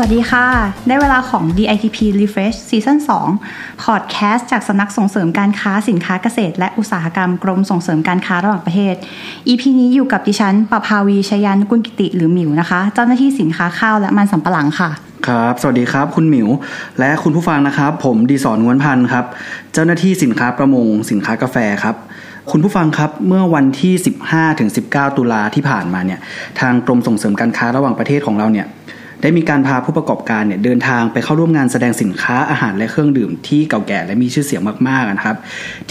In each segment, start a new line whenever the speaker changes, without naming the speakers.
สวัสดีค่ะ ได้เวลาของ DITP Refresh Season 2 Podcast จากสำนักส่งเสริมการค้าสินค้าเกษตร และอุตสาหกรรมกรมส่งเสริมการค้าระหว่างประเทศ EP นี้อยู่กับดิฉันประภาวีชยันกุลกิติหรือหมิวนะคะ เจ้าหน้าที่สินค้าข้าวและมันสำปะหลังค่ะ
ครับ สวัสดีครับ คุณหมิว และคุณผู้ฟังนะครับ ผมดีสอนงวนพันธ์ครับ เจ้าหน้าที่สินค้าประมง สินค้ากาแฟครับคุณผู้ฟังครับเมื่อวันที่ 15ถึง19 ตุลาที่ผ่านมาเนี่ยทางกรมส่งเสริมการค้าระหว่างประเทศของเราเนี่ย ได้มีการพาผู้ประกอบการเนี่ยเดินทางไปเข้าร่วมงานแสดงสินค้าอาหารและเครื่องดื่มที่เก่าแก่และมีชื่อเสียงมากๆนะครับ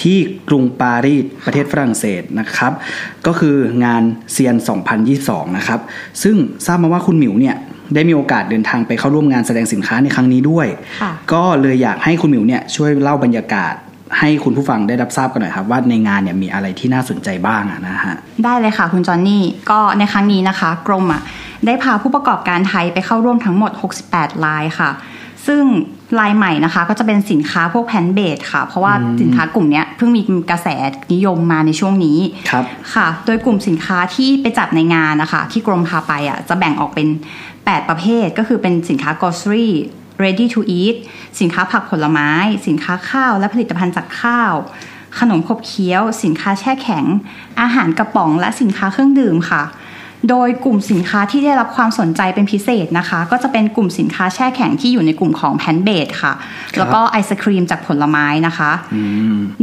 ที่กรุงปารีสประเทศฝรั่งเศสนะครับ ก็คืองานเซียน 2022 นะครับ ซึ่งทราบมาว่าคุณหมิวเนี่ยได้มีโอกาสเดินทางไปเข้าร่วมงานแสดงสินค้าในครั้งนี้ด้วย
ค่ะ
ก็เลยอยากให้คุณหมิวเนี่ยช่วยเล่าบรรยากาศ ให้คุณผู้ฟังได้รับทราบกันหน่อยครับ ว่าในงานเนี่ยมีอะไรที่น่าสนใจบ้างอะนะฮะ
ได้เลยค่ะคุณจอนนี่ก็ในครั้งนี้นะคะกรมอะได้พาผู้ประกอบการไทยไปเข้าร่วมทั้งหมด 68รายค่ะ ซึ่งรายใหม่นะคะ ก็จะเป็นสินค้าพวกแพนเบดค่ะ เพราะว่าสินค้ากลุ่มเนี้ยเพิ่งมีกระแสนิยมมาในช่วงนี้
ครับ
ค่ะ โดยกลุ่มสินค้าที่ไปจัดในงานนะคะ ที่กรมพาไปอะจะแบ่งออกเป็น 8 ประเภทก็คือเป็นสินค้า grocery ready to eat สินค้าผักผลไม้ สินค้าข้าวและผลิตภัณฑ์จากข้าว ขนมขบเคี้ยว สินค้าแช่แข็ง อาหารกระป๋องและสินค้าเครื่องดื่มค่ะ โดยกลุ่มสินค้าที่ได้รับความสนใจเป็นพิเศษนะคะ ก็จะเป็นกลุ่มสินค้าแช่แข็งที่อยู่ในกลุ่มของแพนเบดค่ะ แล้วก็ไอศครีมจากผลไม้นะคะ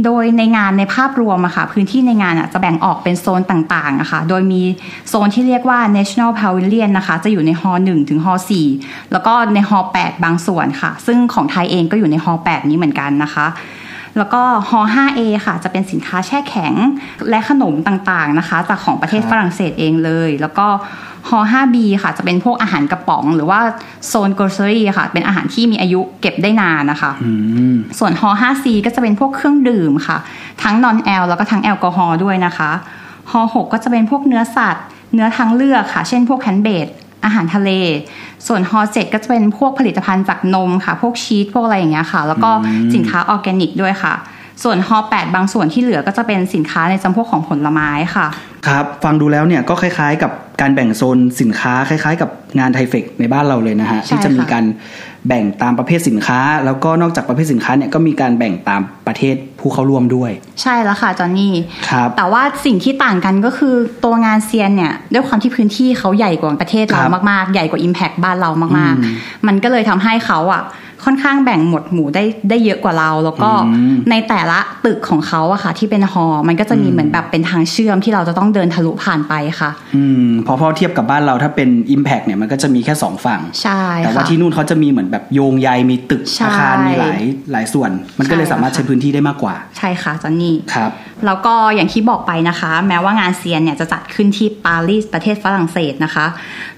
โดยในงานในภาพรวมอะค่ะพื้นที่ในงานอะจะแบ่งออกเป็นโซนต่างๆนะคะโดยมีโซนที่เรียกว่า National Pavilion นะคะจะอยู่ในฮอ1ถึงฮ4แล้วก็ในฮ8บางส่วนค่ะ ซึ่งของไทยเองก็อยู่ในฮ8นี้เหมือนกันนะคะ แล้วก็ฮ5 a ค่ะ จะเป็นสินค้าแช่แข็งและขนมต่างๆนะคะ จากของประเทศ
ครับ
ฝรั่งเศสเองเลย แล้วก็ฮ5 b ค่ะ จะเป็นพวกอาหารกระป๋อง หรือว่าโซน grocery ค่ะ เป็นอาหารที่มีอายุเก็บได้นานนะคะ
อืม
ส่วนฮ5 c ก็จะเป็นพวกเครื่องดื่มค่ะ ทั้งนอนแอลแล้วก็ทั้งแอลกอฮอล์ด้วยนะคะฮ6ก็จะเป็นพวกเนื้อสัตว์ เนื้อทางเลือกค่ะ เช่นพวกแคนเบด อาหารทะเล ส่วนฮ7ก็จะเป็นพวกผลิตภัณฑ์จากนมค่ะ พวกชีสพวกอะไรอย่างเงี้ยค่ะ แล้วก็สินค้าออร์แกนิกด้วยค่ะ ส่วนฮ8บางส่วนที่เหลือก็จะเป็นสินค้าในจำพวกของผลไม้ค่ะ
ครับฟังดูแล้วเนี่ยก็คล้ายๆกับการแบ่งโซนสินค้าคล้ายๆ กับงานไทเฟกในบ้านเราเลยนะฮะ
ใช่
ที่จะมี
ค่ะ
การ แบ่งตามประเภทสินค้า แล้วก็นอกจากประเภทสินค้าเนี่ยก็มีการแบ่งตามประเทศผู้เข้าร่วมด้วย
ใช่แล้วค่ะจอนนี่
ครับ
แต่ว่าสิ่งที่ต่างกันก็คือตัวงานเซียนเนี่ยด้วยความที่พื้นที่เขาใหญ่กว่าประเทศเรา
ครับ
มากๆ ใหญ่กว่า Impact บ้านเรามาก
อืม
ๆมันก็เลยทำให้เขาอะ ค่อนข้างแบ่งหมวดหมู่ได้ได้เยอะกว่าเรา แล้วก็
อืม
ในแต่ละตึกของเขาอะค่ะ ที่เป็นฮอลล์มันก็จะมีเหมือนแบบเป็นทางเชื่อมที่เราจะต้องเดินทะลุผ่านไปค่ะ
อืมพอพอเทียบกับบ้านเราถ้าเป็น Impact เนี่ยมันก็จะมีแค่สองฝั่ง
ใช่
แต่ว่า
ค่ะ
ที่นู่นเขาจะมีเหมือนแบบโยงใยมีตึก
ใช่
อาคารมีหลายหลายส่วน มันก็เลย
ใช่
สามารถ
ค่ะ
ใช้พื้นที่ได้มากกว่า
ใช่ค่ะจอนนี่
ครับ
แล้วก็อย่างที่บอกไปนะคะ แม้ว่างานเซียนเนี่ยจะจัดขึ้นที่ปารีสประเทศฝรั่งเศสนะคะ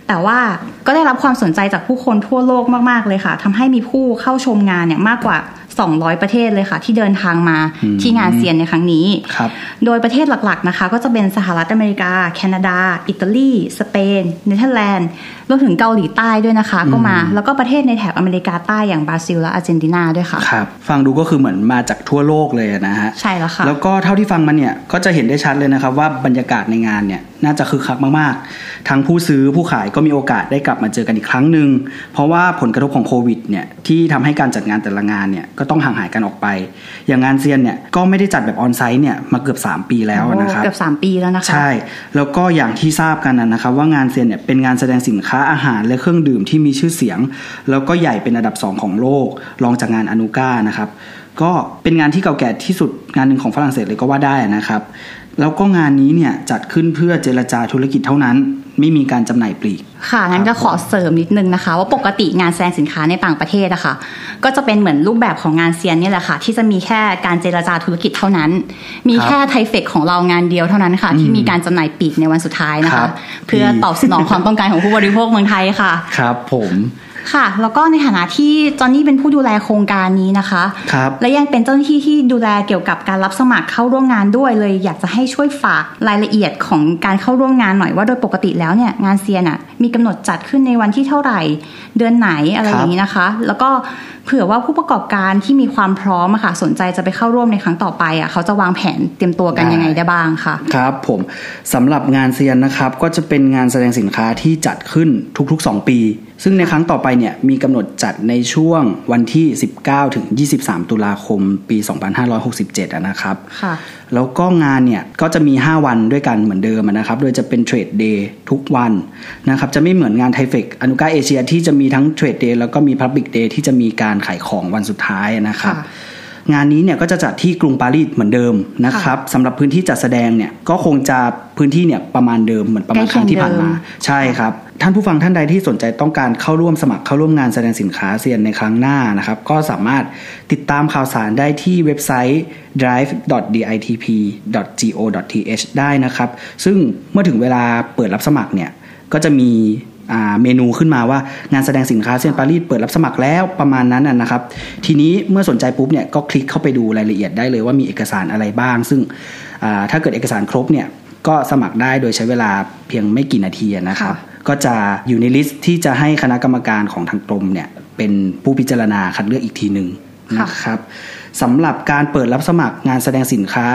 แต่ว่าก็ได้รับความสนใจจากผู้คนทั่วโลกมาก ๆ เลยค่ะทำให้มีผู้เข้าชมงานเนี่ยมากกว่า 200 ประเทศเลยค่ะ ที่เดินทางมา
อืม
ที่งาน SIAL ในครั้งนี้
ครับ
โดยประเทศหลักๆนะคะ ก็จะเป็นสหรัฐอเมริกา แคนาดา อิตาลี สเปน เนเธอร์แลนด์ รวมถึงเกาหลีใต้ด้วยนะคะ ก็มา แล้วก็ประเทศในแถบอเมริกาใต้อย่างบราซิลและอาร์เจนตินาด้วยค่ะ
ครับ ฟังดูก็คือเหมือนมาจากทั่วโลกเลยนะฮะ
ใช่แล้วค่ะ
แล้วก็เท่าที่ฟังมันเนี่ย ก็จะเห็นได้ชัดเลยนะครับว่าบรรยากาศในงานเนี่ยน่าจะคึกคักมากๆ ทั้งผู้ซื้อผู้ขายก็มีโอกาสได้กลับมาเจอกันอีกครั้งหนึ่ง เพราะว่าผลกระทบของโควิดเนี่ยที่ทำให้การจัดงานแต่ละงานเนี่ยก็ต้องห่างหายกันออกไป อย่างงานเซียนเนี่ยก็ไม่ได้จัดแบบออนไซต์เนี่ยมาเกือบ 3 ปีแล้วนะครับ
เกือบ 3 ปีแล้วนะคะ
ใช่ แล้วก็อย่างที่ทราบกันนะนะครับว่างานเซียนเนี่ยเป็นงานแสดงสินค้าอาหารและเครื่องดื่มที่มีชื่อเสียง แล้วก็ใหญ่เป็นอันดับสองของโลกรองจากงานอนุก้านะครับก็เป็นงานที่เก่าแก่ที่สุดงานหนึ่งของฝรั่งเศสเลยก็ว่าได้นะครับ แล้วก็งานนี้เนี่ยจัดขึ้นเพื่อเจรจาธุรกิจเท่านั้น ไม่มีการจำหน่ายปลีก
ค่ะ งั้นก็ขอเสริมนิดนึงนะคะ ว่าปกติงานแสดงสินค้าในต่างประเทศอะค่ะ ก็จะเป็นเหมือนรูปแบบของงานเซียนเนี่ยแหละค่ะ ที่จะมีแค่การเจรจาธุรกิจเท่านั้น มี
ครับ
แค่ไทเฟกของเรางานเดียวเท่านั้นค่ะ ที่มีการจำหน่ายปลีกในวันสุดท้ายนะ
ครั
คะ
บ
เพื่อตอบสนองความต้องการของผู้บริโภคเมืองไทยค่ะ
ครับผม
ค่ะ แล้วก็ในฐานะที่จอนนี่เป็นผู้ดูแลโครงการนี้นะคะ
ครับ
และยังเป็นเจ้าหน้าที่ที่ดูแลเกี่ยวกับการรับสมัครเข้าร่วมงานด้วยเลย อยากจะให้ช่วยฝากรายละเอียดของการเข้าร่วมงานหน่อยว่าโดยปกติแล้วเนี่ยงานเซียนอะมีกำหนดจัดขึ้นในวันที่เท่าไหร่ เดือนไหนอะไรอย่างนี้นะคะ แล้วก็เผื่อว่าผู้ประกอบการที่มีความพร้อมอะค่ะสนใจจะไปเข้าร่วมในครั้งต่อไปอะเขาจะวางแผนเตรียมตัวกันยังไงได้บ้างค่ะ
ครับผมสำหรับงานเซียนนะครับก็จะเป็นงานแสดงสินค้าที่จัดขึ้นทุกๆ 2 ปี ซึ่งในครั้งต่อไปเนี่ยมีกำหนดจัดในช่วงวันที่ 19 ถึง 23 ตุลาคมปี 2567อะนะครับ
ค่ะ
แล้วก็งานเนี่ยก็จะมี 5 วันด้วยกันเหมือนเดิมอะนะครับ โดยจะเป็น Trade Day ทุกวันนะครับ จะไม่เหมือนงาน THAIFEX Anuga Asia ที่จะมีทั้ง Trade Day แล้วก็มี Public Day ที่จะมีการขายของวันสุดท้ายนะครับ
ค่ะ
งานนี้เนี่ยก็จะจัดที่กรุงปารีสเหมือนเดิมนะครับสำหรับพื้นที่จัดแสดงเนี่ยก็คงจะพื้นที่เนี่ยประมาณเดิมเหมือนประมาณ
ใกล้
ครั้งที่ผ่านมา
เคียงเดิม
ใช่ครับ ท่านผู้ฟังท่านใดที่สนใจต้องการเข้าร่วมสมัครเข้าร่วมงานแสดงสินค้าเซียนในครั้งหน้านะครับ ก็สามารถติดตามข่าวสารได้ที่เว็บไซต์ drive.ditp.go.th ได้นะครับ ซึ่งเมื่อถึงเวลาเปิดรับสมัครเนี่ยก็จะมีเมนูขึ้นมาว่างานแสดงสินค้าเซียนปารีสเปิดรับสมัครแล้วประมาณนั้นนะครับ ทีนี้เมื่อสนใจปุ๊บเนี่ยก็คลิกเข้าไปดูรายละเอียดได้เลยว่ามีเอกสารอะไรบ้าง ซึ่งถ้าเกิดเอกสารครบเนี่ยก็สมัครได้โดยใช้เวลาเพียงไม่กี่นาทีนะครับ ก็จะอยู่ใน list ที่จะให้คณะกรรมการของทางกรมเนี่ยเป็นผู้พิจารณาคัดเลือกอีกทีหนึ่ง
ค่ะ
นะครับสำหรับการเปิดรับสมัครงานแสดงสินค้า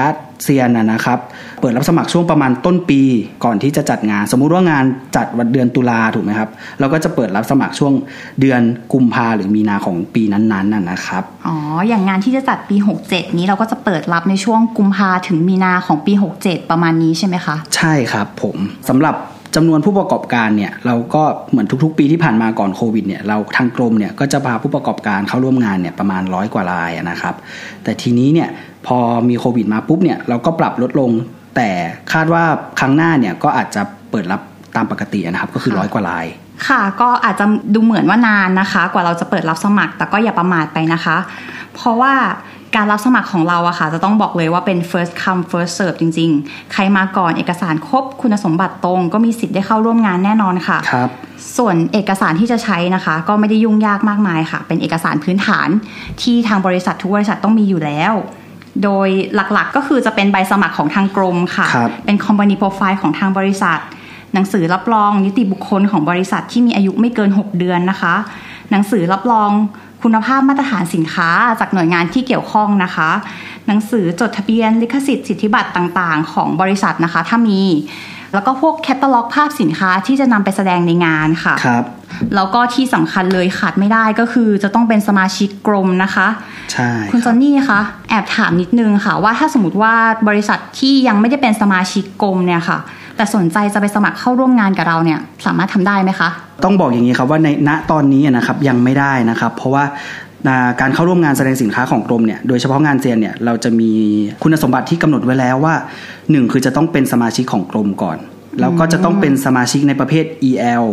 SIAL นะนะครับ เปิดรับสมัครช่วงประมาณต้นปีก่อนที่จะจัดงาน สมมุติว่างานจัดวันเดือนตุลาถูกไหมครับเราก็จะเปิดรับสมัครช่วงเดือนกุมภาหรือมีนาของปีนั้นๆนะนะครับ
อ๋ออย่างงานที่จะจัดปี 67 นี้เราก็จะเปิดรับในช่วงกุมภาถึงมีนาของปี 67 ประมาณนี้ใช่ไหมคะ
ใช่ครับผมสำหรับ จำนวนผู้ประกอบการเนี่ยเราก็เหมือนทุกๆ ปีที่ผ่านมาก่อนโควิดเนี่ยเราทางกรมเนี่ยก็จะพาผู้ประกอบการเข้าร่วมงานเนี่ยประมาณร้อยกว่ารายอะนะครับแต่ทีนี้เนี่ยพอมีโควิดมาปุ๊บเนี่ยเราก็ปรับลดลง แต่คาดว่าครั้งหน้าเนี่ยก็อาจจะเปิดรับตามปกตินะครับก็คือ
ค่ะ
ร้อยกว่าราย
ค่ะก็อาจจะดูเหมือนว่านานนะคะ กว่าเราจะเปิดรับสมัคร แต่ก็อย่าประมาทไปนะคะ เพราะว่า การรับสมัครของเราอะค่ะ จะต้องบอกเลยว่าเป็น first come first serve จริง ๆ ใครมาก่อนเอกสารครบคุณสมบัติตรง ก็มีสิทธิ์ได้เข้าร่วมงานแน่นอนค่ะ
ครับ
ส่วนเอกสารที่จะใช้นะคะ ก็ไม่ได้ยุ่งยากมากมายค่ะ เป็นเอกสารพื้นฐานที่ทางบริษัททุกบริษัทต้องมีอยู่แล้ว โดยหลักๆก็คือจะเป็นใบสมัครของทางกรมค่ะ
ครับ
เป็น company profile ของทางบริษัท หนังสือรับรองนิติบุคคลของบริษัทที่มีอายุไม่เกิน 6 เดือนนะคะ หนังสือรับรอง คุณภาพมาตรฐานสินค้าจากหน่วยงานที่เกี่ยวข้องนะคะ หนังสือจดทะเบียนลิขสิทธิ์สิทธิบัตรต่างๆ ของบริษัทนะคะ ถ้ามีแล้วก็พวกแคตตาล็อกภาพสินค้าที่จะนำไปแสดงในงานค่ะ
ครับ
แล้วก็ที่สำคัญเลยขาดไม่ได้ก็คือจะต้องเป็นสมาชิกกรมนะคะ
ใช่
คุณจอนนี่คะแอบถามนิดนึงค่ะ ว่าถ้าสมมติว่าบริษัทที่ยังไม่ได้เป็นสมาชิกกรมเนี่ยค่ะ แต่สนใจจะไปสมัครเข้าร่วมงานกับเราเนี่ยสามารถทำได้ไหมคะ
ต้องบอกอย่างนี้ครับว่าในณตอนนี้นะครับยังไม่ได้นะครับ เพราะว่าการเข้าร่วมงานแสดงสินค้าของกรมเนี่ย โดยเฉพาะงานเซียนเนี่ยเราจะมีคุณสมบัติที่กำหนดไว้แล้วว่าหนึ่งคือจะต้องเป็นสมาชิกของกรมก่อน แล้วก็จะต้องเป็นสมาชิกในประเภท EL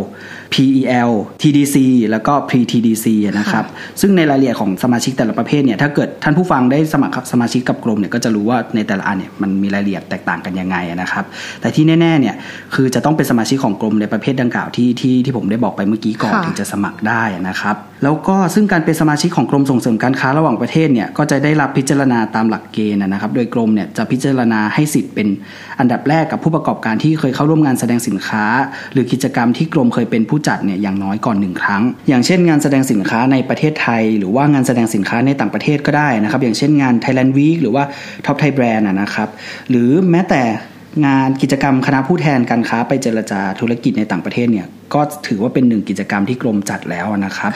PEL TDC แล้วก็ Pre-TDC นะครับ ซึ่งในรายละเอียดของสมาชิกแต่ละประเภทเนี่ย ถ้าเกิดท่านผู้ฟังได้สมัครสมาชิกกับกรมเนี่ยก็จะรู้ว่าในแต่ละอันเนี่ยมันมีรายละเอียดแตกต่างกันยังไงนะครับ แต่ที่แน่ๆเนี่ยคือจะต้องเป็นสมาชิกของกรมในประเภทดังกล่าวที่ที่ที่ผมได้บอกไปเมื่อกี้ก่อน
ค่ะ
ถึงจะสมัครได้นะครับ แล้วก็ซึ่งการเป็นสมาชิกของกรมส่งเสริมการค้าระหว่างประเทศเนี่ยก็จะได้รับพิจารณาตามหลักเกณฑ์นะครับ โดยกรมเนี่ยจะพิจารณาให้สิทธิ์เป็นอันดับแรกกับผู้ประกอบการที่เคยเข้าร่วมงานแสดงสินค้า หรือกิจกรรมที่กรมเคยเป็นผู้จัดเนี่ยอย่างน้อยก่อนหนึ่งครั้ง อย่างเช่น งานแสดงสินค้าในประเทศไทย หรือว่างานแสดงสินค้าในต่างประเทศก็ได้นะครับ อย่างเช่นงาน Thailand Week หรือว่า Top Thai Brand นะครับหรือแม้แต่ งานกิจกรรมคณะผู้แทนการค้าไปเจรจาธุรกิจในต่างประเทศเนี่ยก็ถือว่าเป็นหนึ่งกิจกรรมที่กรมจัดแล้วนะครับ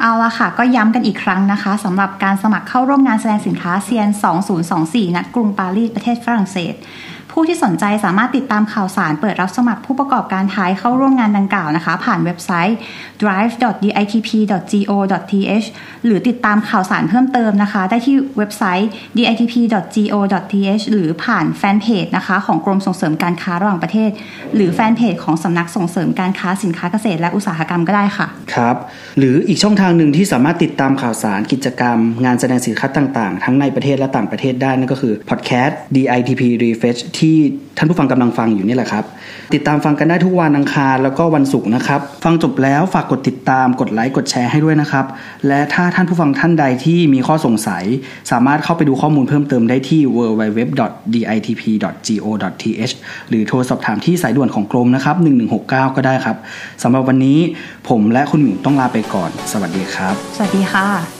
เอาละค่ะ ก็ย้ำกันอีกครั้งนะคะสำหรับการสมัครเข้าร่วมงานแสดงสินค้าเซียน 2024ณกรุงปารีสประเทศฝรั่งเศส ผู้ที่สนใจสามารถติดตามข่าวสารเปิดรับสมัครผู้ประกอบการไทยเข้าร่วมงานดังกล่าวนะคะ ผ่านเว็บไซต์ drive.ditp.go.th หรือติดตามข่าวสารเพิ่มเติมนะคะ ได้ที่เว็บไซต์ ditp.go.th หรือผ่านแฟนเพจนะคะของกรมส่งเสริมการค้าระหว่างประเทศ หรือแฟนเพจของสำนักส่งเสริมการค้าสินค้าเกษตรและอุตสาหกรรมก็ได้ค่ะ
ครับหรืออีกช่องทางหนึ่งที่สามารถติดตามข่าวสารกิจกรรม งานแสดงสินค้าต่างๆ ทั้งในประเทศและต่างประเทศได้นั่นก็คือพอดแคสต์ DITP Refresh ที่ท่านผู้ฟังกำลังฟังอยู่นี่แหละครับ ติดตามฟังกันได้ทุกวันอังคารแล้วก็วันศุกร์นะครับ ฟังจบแล้วฝากกดติดตามกดไลค์กดแชร์ให้ด้วยนะครับ และถ้าท่านผู้ฟังท่านใดที่มีข้อสงสัย สามารถเข้าไปดูข้อมูลเพิ่มเติมได้ที่ www.ditp.go.th หรือโทรสอบถามที่สายด่วนของกรมนะครับ 1169 ก็ได้ครับสำหรับวันนี้ผมและคุณหมิวต้องลาไปก่อน สวัสดีครับ
สวัสดีค่ะ